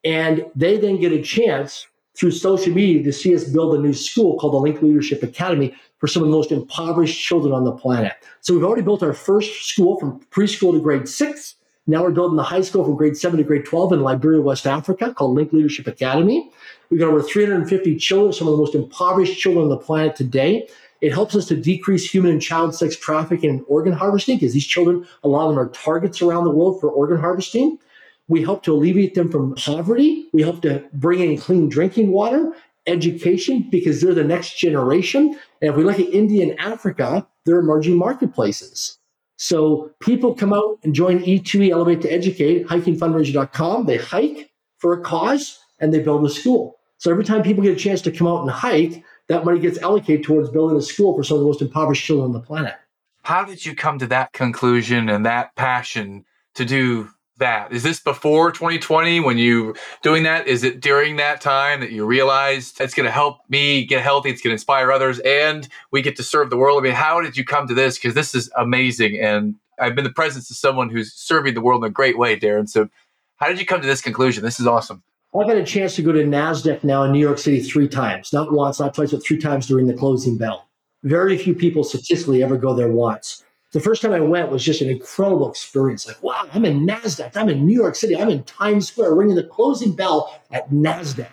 And they then get a chance through social media to see us build a new school called the Link Leadership Academy for some of the most impoverished children on the planet. So we've already built our first school from preschool to grade six. Now we're building the high school from grade seven to grade 12 in Liberia, West Africa, called Link Leadership Academy. We've got over 350 children, some of the most impoverished children on the planet today. It helps us to decrease human and child sex trafficking and organ harvesting because these children, a lot of them are targets around the world for organ harvesting. We help to alleviate them from poverty. We help to bring in clean drinking water, education, because they're the next generation. And if we look at India and Africa, they're emerging marketplaces. So people come out and join E2E Elevate to Educate, hikingfundraiser.com. They hike for a cause and they build a school. So every time people get a chance to come out and hike, that money gets allocated towards building a school for some of the most impoverished children on the planet. How did you come to that conclusion and that passion to do that? Is this before 2020 when you doing that? Is it during that time that you realized it's going to help me get healthy, it's going to inspire others, and we get to serve the world? I mean, how did you come to this? Because this is amazing, and I've been the presence of someone who's serving the world in a great way, Darren. So, how did you come to this conclusion? This is awesome. I've had a chance to go to NASDAQ now in New York City three times, not once, not twice, but three times during the closing bell. Very few people statistically ever go there once the first time I went was just an incredible experience. Like, wow, I'm in NASDAQ. I'm in New York City. I'm in Times Square ringing the closing bell at NASDAQ.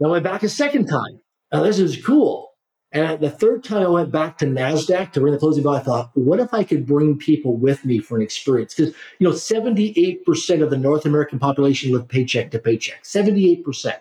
Then I went back a second time. Now, this is cool. And the third time I went back to NASDAQ to ring the closing bell, I thought, what if I could bring people with me for an experience? Because, you know, 78% of the North American population live paycheck to paycheck. 78%.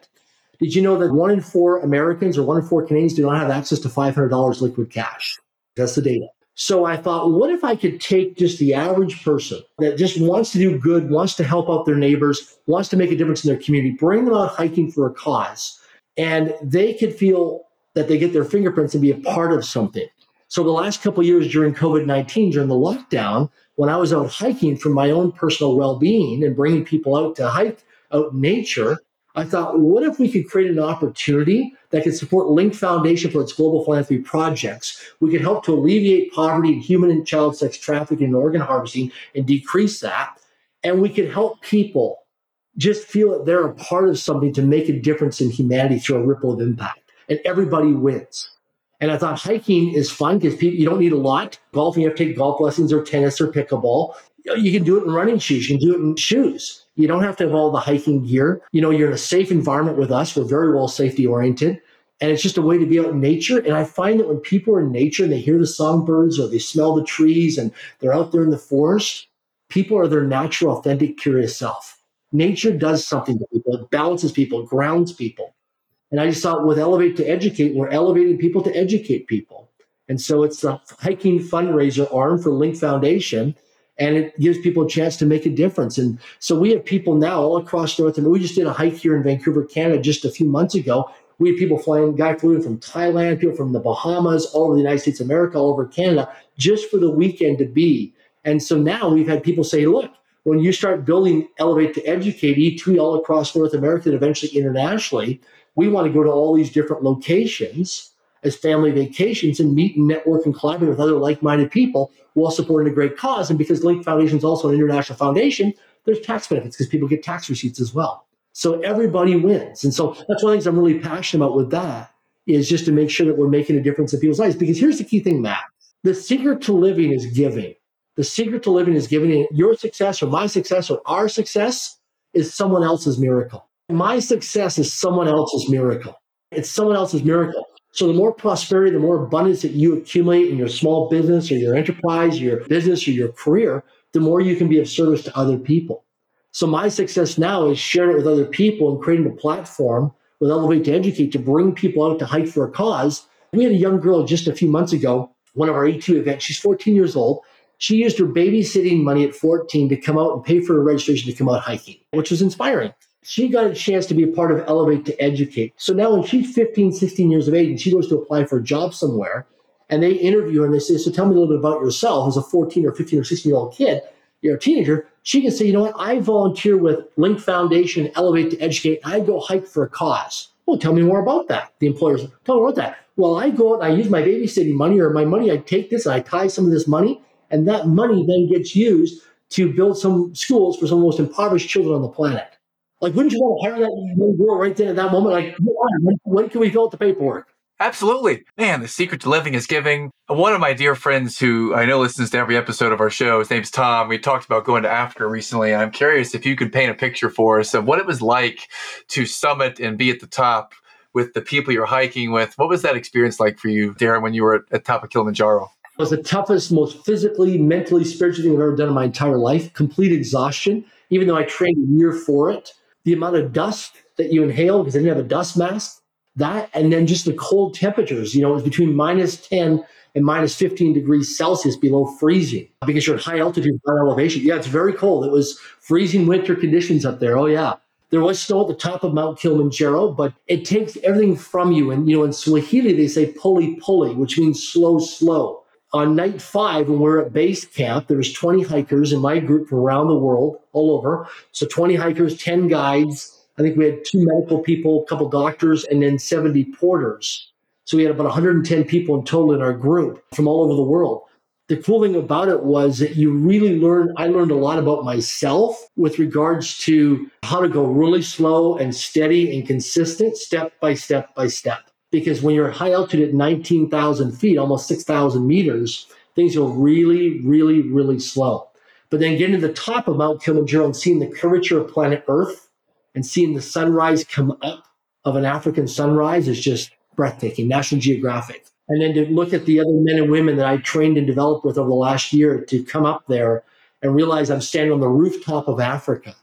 Did you know that one in four Americans or one in four Canadians do not have access to $500 liquid cash? That's the data. So I thought, what if I could take just the average person that just wants to do good, wants to help out their neighbors, wants to make a difference in their community, bring them out hiking for a cause, and they could feel that they get their fingerprints and be a part of something. So the last couple years during COVID 19, during the lockdown, when I was out hiking for my own personal well being and bringing people out to hike out in nature, I thought, what if we could create an opportunity that could support Link Foundation for its global philanthropy projects? We could help to alleviate poverty and human and child sex trafficking and organ harvesting and decrease that. And we could help people just feel that they're a part of something to make a difference in humanity through a ripple of impact. And everybody wins. And I thought hiking is fun because you don't need a lot. Golf, you have to take golf lessons or tennis or pickleball. You can do it in running shoes. You can do it in shoes. You don't have to have all the hiking gear. You know, you're in a safe environment with us. We're very well safety oriented. And it's just a way to be out in nature. And I find that when people are in nature and they hear the songbirds or they smell the trees and they're out there in the forest, people are their natural, authentic, curious self. Nature does something to people. It balances people, grounds people. And I just thought with Elevate to Educate, we're elevating people to educate people. And so it's the hiking fundraiser arm for Link Foundation and it gives people a chance to make a difference. And so we have people now all across North America. We just did a hike here in Vancouver, Canada, just a few months ago. We had people flying, guy flew in from Thailand, people from the Bahamas, all over the United States of America, all over Canada, just for the weekend to be. And so now we've had people say, look, when you start building Elevate to Educate, E2 all across North America and eventually internationally, we want to go to all these different locations as family vacations and meet and network and collaborate with other like-minded people while supporting a great cause. And because Link Foundation is also an international foundation, there's tax benefits because people get tax receipts as well. So everybody wins. And so that's one of the things I'm really passionate about with that is just to make sure that we're making a difference in people's lives. Because here's the key thing, Matt. The secret to living is giving. The secret to living is giving. And your success or my success or our success is someone else's miracle. My success is someone else's miracle. It's someone else's miracle. So the more prosperity, the more abundance that you accumulate in your small business or your enterprise, your business or your career, the more you can be of service to other people. So my success now is sharing it with other people and creating a platform with Elevate to Educate to bring people out to hike for a cause. We had a young girl just a few months ago, one of our E2 events. She's 14 years old. She used her babysitting money at 14 to come out and pay for her registration to come out hiking, which was inspiring she got a chance to be a part of Elevate to Educate. So now when she's 15, 16 years of age and she goes to apply for a job somewhere, and they interview her and they say, So tell me a little bit about yourself as a 14 or 15 or 16 year old kid. You're a teenager. She can say, You know what? I volunteer with Link Foundation, Elevate to Educate. I go hike for a cause. Well, tell me more about that. The employers, tell me about that. Well, I go out and I use my babysitting money or my money, I take this and I tie some of this money, and that money then gets used to build some schools for some of the most impoverished children on the planet. Like, wouldn't you want to hire that young girl right then at that moment? Like, when, when can we fill out the paperwork? Absolutely. Man, the secret to living is giving. One of my dear friends who I know listens to every episode of our show, his name's Tom. We talked about going to Africa recently. And I'm curious if you could paint a picture for us of what it was like to summit and be at the top with the people you're hiking with. What was that experience like for you, Darren, when you were at the top of Kilimanjaro? It was the toughest, most physically, mentally, spiritually thing I've ever done in my entire life. Complete exhaustion, even though I trained a year for it. The amount of dust that you inhale because I didn't have a dust mask that and then just the cold temperatures you know it was between minus 10 and minus 15 degrees celsius below freezing because you're at high altitude high elevation. Yeah it's very cold. It was freezing winter conditions up there. Oh yeah. There was snow at the top of mount kilimanjaro but it takes everything from you. And you know in swahili they say pole pole which means slow slow on night five when we we're at base camp there was 20 hikers in my group from around the world all over so 20 hikers 10 guides I think we had two medical people, a couple doctors, and then 70 porters. So we had about 110 people in total in our group from all over the world. The cool thing about it was that you really learn. I learned a lot about myself with regards to how to go really slow and steady and consistent, step by step by step. Because when you're at high altitude at 19,000 feet, almost 6,000 meters, things go really, really, really slow. But then getting to the top of Mount Kilimanjaro and seeing the curvature of planet Earth and seeing the sunrise come up of an African sunrise is just breathtaking. National Geographic. And then to look at the other men and women that I trained and developed with over the last year to come up there and realize I'm standing on the rooftop of Africa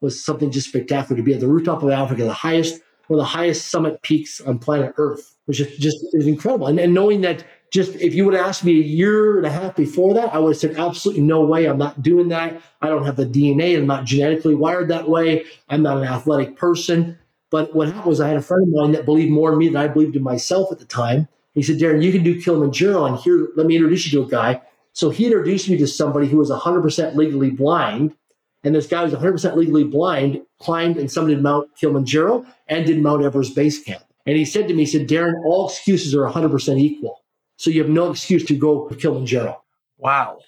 was something just spectacular to be at the rooftop of Africa, the highest, one of the highest summit peaks on planet Earth, which is just is incredible. And, and knowing that just if you would have asked me a year and a half before that, I would have said, absolutely no way. I'm not doing that. I don't have the DNA. I'm not genetically wired that way. I'm not an athletic person. But what happened was I had a friend of mine that believed more in me than I believed in myself at the time. He said, Darren, you can do Kilimanjaro. And here, let me introduce you to a guy. So he introduced me to somebody who was 100% legally blind. And this guy was 100% legally blind, climbed and summited Mount Kilimanjaro and did Mount Everest Base Camp. And he said to me, he said, Darren, all excuses are 100% equal. So you have no excuse to go to Kilimanjaro. Wow.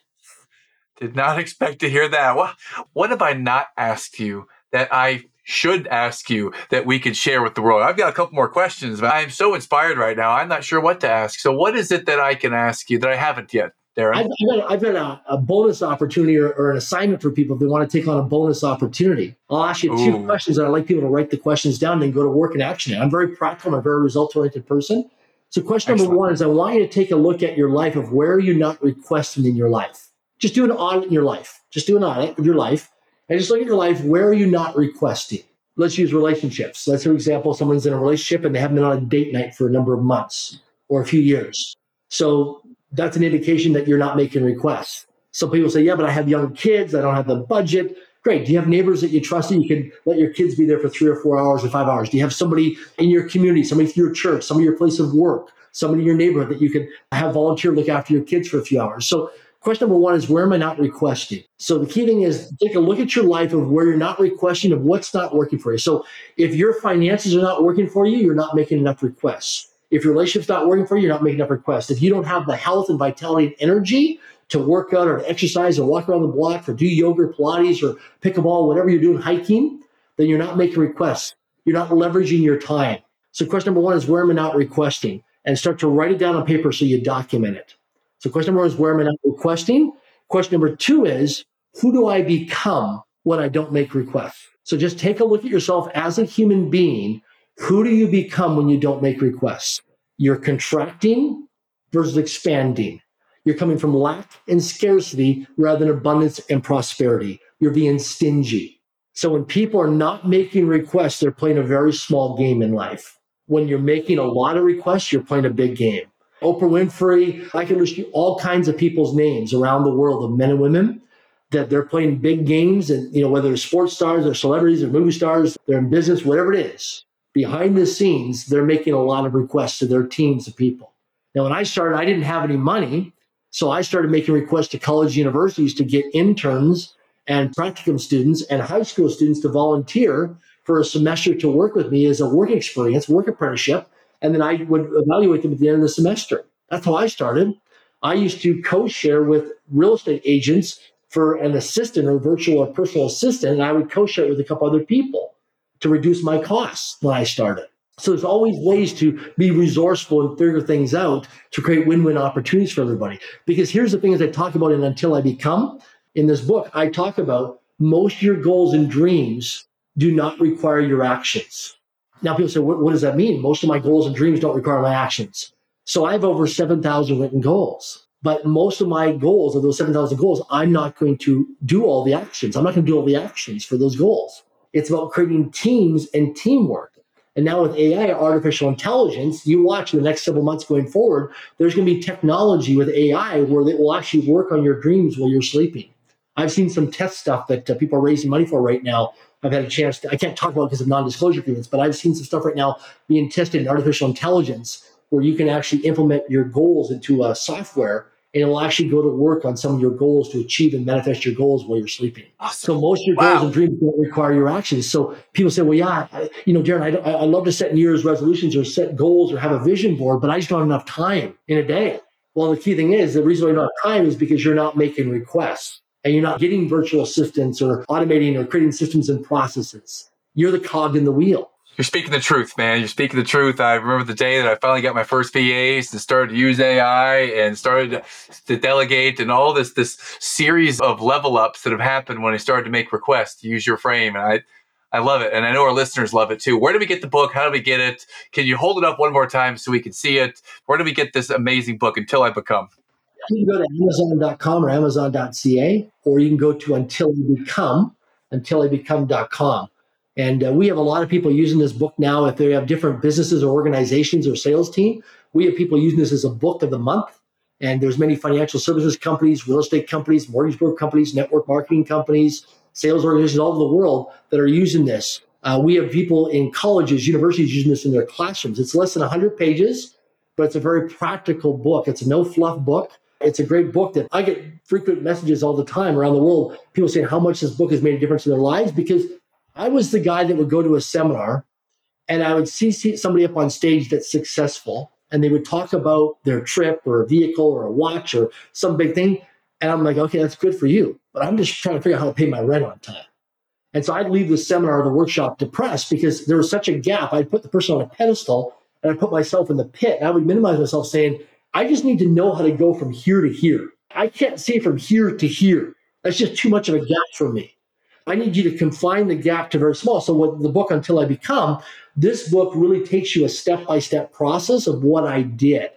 Did not expect to hear that. What, what have I not asked you that I should ask you that we could share with the world? I've got a couple more questions, but I'm so inspired right now. I'm not sure what to ask. So, what is it that I can ask you that I haven't yet? Darren? I've, I've got, I've got a, a, bonus opportunity or, or, an assignment for people if they want to take on a bonus opportunity. I'll ask you two questions and I'd like people to write the questions down and then go to work and action it. I'm very practical. I'm a very result oriented person. So, question Excellent. number one is I want you to take a look at your life of where are you not requesting in your life? Just do an audit in your life. Just do an audit of your life and just look at your life. Where are you not requesting? Let's use relationships. Let's, for example, someone's in a relationship and they haven't been on a date night for a number of months or a few years. So, that's an indication that you're not making requests. Some people say, Yeah, but I have young kids. I don't have the budget. Great. Do you have neighbors that you trust that you can let your kids be there for three or four hours or five hours? Do you have somebody in your community, somebody through your church, somebody your place of work, somebody in your neighborhood that you can have volunteer look after your kids for a few hours? So question number one is where am I not requesting? So the key thing is take a look at your life of where you're not requesting of what's not working for you. So if your finances are not working for you, you're not making enough requests. If your relationship's not working for you, you're not making enough requests. If you don't have the health and vitality and energy to work out or to exercise or walk around the block or do yoga, Pilates, or pickleball, whatever you're doing, hiking, then you're not making requests. You're not leveraging your time. So, question number one is where am I not requesting? And start to write it down on paper so you document it. So, question number one is where am I not requesting? Question number two is who do I become when I don't make requests? So, just take a look at yourself as a human being. Who do you become when you don't make requests? You're contracting versus expanding. You're coming from lack and scarcity rather than abundance and prosperity. You're being stingy. So when people are not making requests, they're playing a very small game in life. When you're making a lot of requests, you're playing a big game. Oprah Winfrey, I can list you all kinds of people's names around the world of men and women that they're playing big games and you know whether they're sports stars or celebrities or movie stars, they're in business, whatever it is. Behind the scenes, they're making a lot of requests to their teams of people. Now, when I started, I didn't have any money. So I started making requests to college universities to get interns and practicum students and high school students to volunteer for a semester to work with me as a work experience, work apprenticeship. And then I would evaluate them at the end of the semester. That's how I started. I used to co share with real estate agents for an assistant or virtual or personal assistant. And I would co share with a couple other people to reduce my costs when I started. So there's always ways to be resourceful and figure things out to create win-win opportunities for everybody. Because here's the thing as I talk about in Until I Become, in this book, I talk about most of your goals and dreams do not require your actions. Now people say, what, what does that mean? Most of my goals and dreams don't require my actions. So I have over 7,000 written goals. But most of my goals, of those 7,000 goals, I'm not going to do all the actions. I'm not going to do all the actions for those goals. It's about creating teams and teamwork. And now with AI, artificial intelligence, you watch in the next several months going forward, there's going to be technology with AI where it will actually work on your dreams while you're sleeping. I've seen some test stuff that uh, people are raising money for right now. I've had a chance to, I can't talk about because of non disclosure agreements, but I've seen some stuff right now being tested in artificial intelligence where you can actually implement your goals into a software and it will actually go to work on some of your goals to achieve and manifest your goals while you're sleeping. Awesome. So most of your wow. goals and dreams don't require your actions. So people say, well, yeah, I, you know, Darren, I, I love to set New Year's resolutions or set goals or have a vision board, but I just don't have enough time in a day. Well, the key thing is the reason why you don't have time is because you're not making requests and you're not getting virtual assistants or automating or creating systems and processes. You're the cog in the wheel. You're speaking the truth, man. You're speaking the truth. I remember the day that I finally got my first VAs and started to use AI and started to delegate and all this this series of level ups that have happened when I started to make requests to use your frame. And I I love it. And I know our listeners love it too. Where do we get the book? How do we get it? Can you hold it up one more time so we can see it? Where do we get this amazing book, Until I Become? You can go to Amazon.com or Amazon.ca, or you can go to Until I Become, untilibecome.com. And uh, we have a lot of people using this book now. If they have different businesses or organizations or sales team, we have people using this as a book of the month. And there's many financial services companies, real estate companies, mortgage broker companies, network marketing companies, sales organizations all over the world that are using this. Uh, we have people in colleges, universities using this in their classrooms. It's less than 100 pages, but it's a very practical book. It's a no fluff book. It's a great book that I get frequent messages all the time around the world. People saying how much this book has made a difference in their lives because I was the guy that would go to a seminar and I would see, somebody up on stage that's successful and they would talk about their trip or a vehicle or a watch or some big thing. And I'm like, okay, that's good for you. But I'm just trying to figure out how to pay my rent on time. And so I'd leave the seminar or the workshop depressed because there was such a gap. I'd put the person on a pedestal and I'd put myself in the pit. And I would minimize myself saying, I just need to know how to go from here to here. I can't see from here to here. That's just too much of a gap for me. I need you to confine the gap to very small. So, with the book Until I Become, this book really takes you a step by step process of what I did.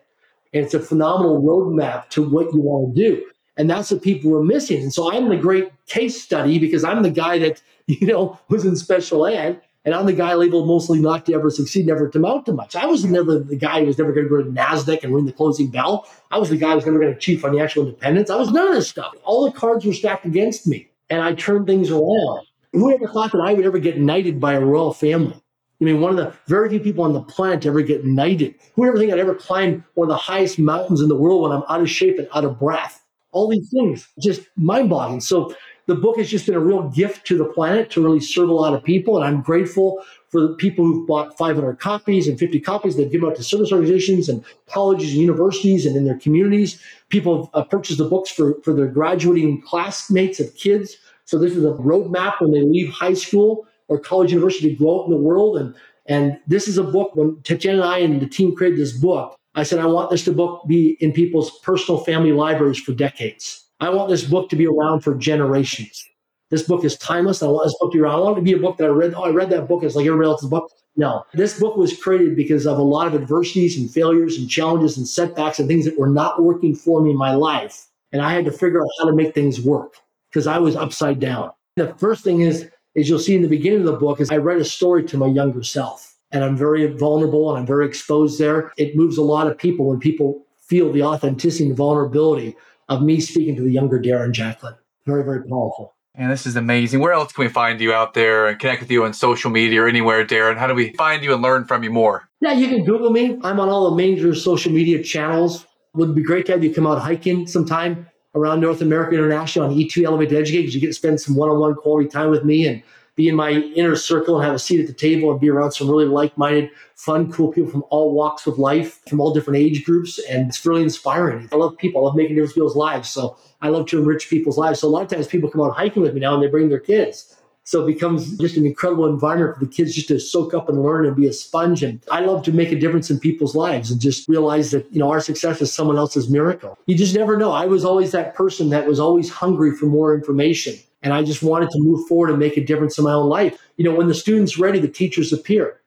And it's a phenomenal roadmap to what you want to do. And that's what people were missing. And so I'm the great case study because I'm the guy that, [laughs] you know, was in special ed. And I'm the guy labeled mostly not to ever succeed, never to amount to much. I was never the guy who was never going to go to NASDAQ and ring the closing bell. I was the guy who was never going to achieve financial independence. I was none of this stuff. All the cards were stacked against me and I turned things around. Who ever thought that I would ever get knighted by a royal family? I mean, one of the very few people on the planet to ever get knighted. Who ever think I'd ever climb one of the highest mountains in the world when I'm out of shape and out of breath? All these things, just mind boggling. So the book has just been a real gift to the planet to really serve a lot of people. And I'm grateful for the people who've bought 500 copies and 50 copies they've given out to service organizations and colleges and universities and in their communities. People have uh, purchased the books for, for their graduating classmates of kids. So this is a roadmap when they leave high school or college university to grow up in the world. And, and this is a book when Tatiana and I and the team created this book, I said, I want this to book be in people's personal family libraries for decades. I want this book to be around for generations. This book is timeless. I want this book to be around. I want it to be a book that I read. Oh, I read that book. It's like everybody else's book. No, this book was created because of a lot of adversities and failures and challenges and setbacks and things that were not working for me in my life. And I had to figure out how to make things work because I was upside down. The first thing is, is you'll see in the beginning of the book is I read a story to my younger self. And I'm very vulnerable and I'm very exposed there. It moves a lot of people when people feel the authenticity and vulnerability of me speaking to the younger Darren Jacklin. Very, very powerful. And this is amazing. Where else can we find you out there and connect with you on social media or anywhere, Darren? How do we find you and learn from you more? Yeah, you can Google me. I'm on all the major social media channels. Would be great to have you come out hiking sometime around North America International on E2 Elevate Educate because you get to spend some one-on-one quality time with me and be in my inner circle and have a seat at the table and be around some really like-minded, fun, cool people from all walks of life, from all different age groups. And it's really inspiring. I love people. I love making difference in people's lives. So I love to enrich people's lives. So a lot of times people come out hiking with me now and they bring their kids. So it becomes just an incredible environment for the kids just to soak up and learn and be a sponge. And I love to make a difference in people's lives and just realize that, you know, our success is someone else's miracle. You just never know. I was always that person that was always hungry for more information. And I just wanted to move forward and make a difference in my own life. You know, when the student's ready, the teachers appear.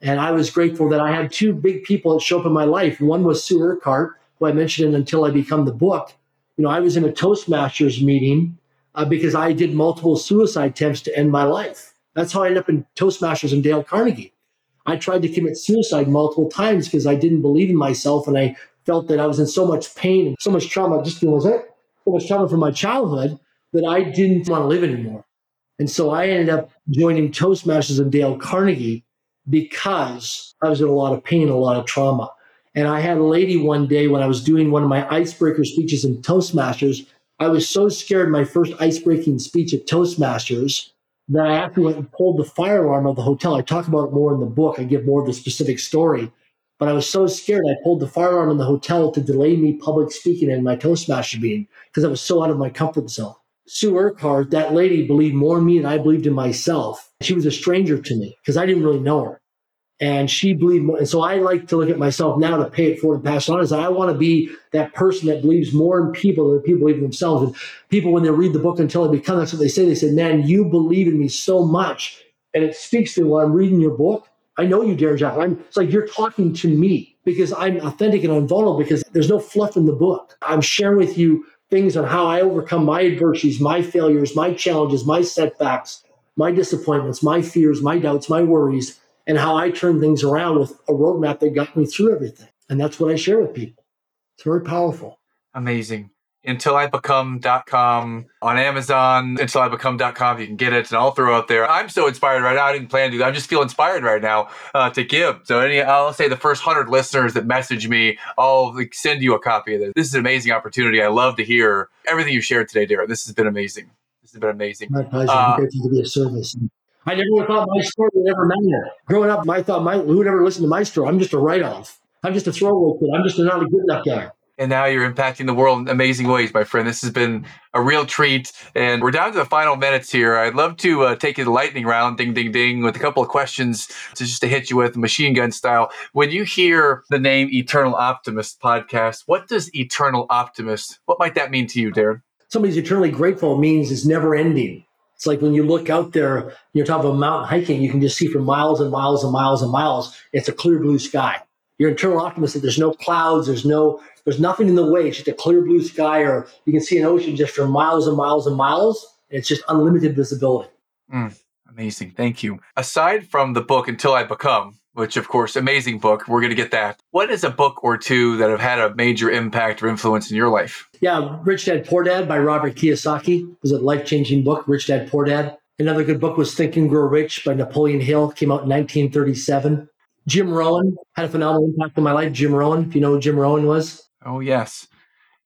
And I was grateful that I had two big people that show up in my life. One was Sue Urquhart, who I mentioned in Until I Become the Book. You know, I was in a Toastmasters meeting uh, because I did multiple suicide attempts to end my life. That's how I ended up in Toastmasters and Dale Carnegie. I tried to commit suicide multiple times because I didn't believe in myself and I felt that I was in so much pain and so much trauma, just was it, so much trauma from my childhood that I didn't want to live anymore. And so I ended up joining Toastmasters in Dale Carnegie because I was in a lot of pain, a lot of trauma. And I had a lady one day when I was doing one of my icebreaker speeches in Toastmasters I was so scared my first ice-breaking speech at Toastmasters that I actually went and pulled the fire alarm of the hotel. I talk about it more in the book. I give more of the specific story. But I was so scared I pulled the fire alarm in the hotel to delay me public speaking in my Toastmaster meeting because I was so out of my comfort zone. Sue Urquhart, that lady, believed more in me than I believed in myself. She was a stranger to me because I didn't really know her and she believed more. And so I like to look at myself now to pay it forward and pass it on. Is I want to be that person that believes more in people than people believe in themselves. And people, when they read the book until they become, that's what they say. They say, "Man, you believe in me so much," and it speaks to me when I'm reading your book. I know you, Darren Jack. I'm, it's like you're talking to me because I'm authentic and I'm vulnerable because there's no fluff in the book. I'm sharing with you things on how I overcome my adversities, my failures, my challenges, my setbacks, my disappointments, my fears, my doubts, my worries and how I turn things around with a roadmap that got me through everything. And that's what I share with people. It's very powerful. Amazing. Until I become.com on Amazon, until I become.com, you can get it and I'll throw out there. I'm so inspired right now. I didn't plan to do that. I just feel inspired right now uh, to give. So any, I'll say the first hundred listeners that message me, I'll send you a copy of this. This is an amazing opportunity. I love to hear everything you shared today, Darren. This has been amazing. This has been amazing. My pleasure. Uh, I'm grateful to be of service. I never thought my story would ever matter. Growing up, I thought my who would ever listen to my story? I'm just a write off. I'm just a throwaway kid. I'm just not a good enough guy. And now you're impacting the world in amazing ways, my friend. This has been a real treat. And we're down to the final minutes here. I'd love to uh, take you the lightning round, ding, ding, ding, with a couple of questions to just to hit you with machine gun style. When you hear the name Eternal Optimist podcast, what does Eternal Optimist, what might that mean to you, Darren? Somebody's eternally grateful means it's never ending. It's like when you look out there, you're top of a mountain hiking, you can just see for miles and miles and miles and miles, it's a clear blue sky. You're internal optimist that there's no clouds, there's no, there's nothing in the way. It's just a clear blue sky, or you can see an ocean just for miles and miles and miles. And it's just unlimited visibility. Mm, amazing. Thank you. Aside from the book Until I Become, which of course, amazing book. We're going to get that. What is a book or two that have had a major impact or influence in your life? Yeah, Rich Dad Poor Dad by Robert Kiyosaki it was a life changing book. Rich Dad Poor Dad. Another good book was Think and Grow Rich by Napoleon Hill. Came out in 1937. Jim Rohn had a phenomenal impact on my life. Jim Rohn, if you know who Jim Rohn was. Oh yes,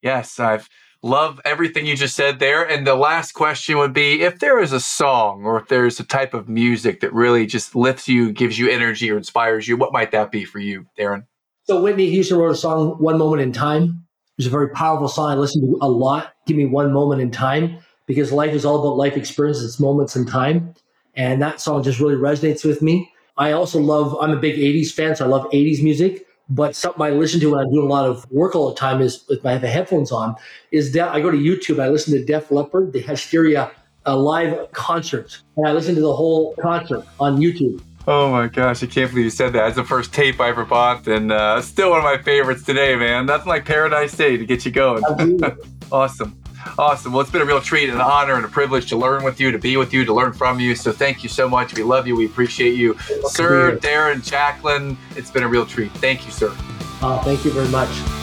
yes. I've Love everything you just said there. And the last question would be if there is a song or if there's a type of music that really just lifts you, gives you energy, or inspires you, what might that be for you, Darren? So Whitney Houston wrote a song, One Moment in Time. It's a very powerful song. I listen to a lot. Give me one moment in time because life is all about life experiences, it's moments in time. And that song just really resonates with me. I also love, I'm a big 80s fan, so I love 80s music. But something I listen to when I'm doing a lot of work all the time is if I have the headphones on, is that I go to YouTube, I listen to Def Leppard, the Hysteria a live concert, and I listen to the whole concert on YouTube. Oh my gosh, I can't believe you said that. It's the first tape I ever bought, and uh, still one of my favorites today, man. Nothing like Paradise Day to get you going. [laughs] awesome. Awesome. Well, it's been a real treat, an honor, and a privilege to learn with you, to be with you, to learn from you. So thank you so much. We love you. We appreciate you. Sir, Darren, Jacklin, it's been a real treat. Thank you, sir. Uh, thank you very much.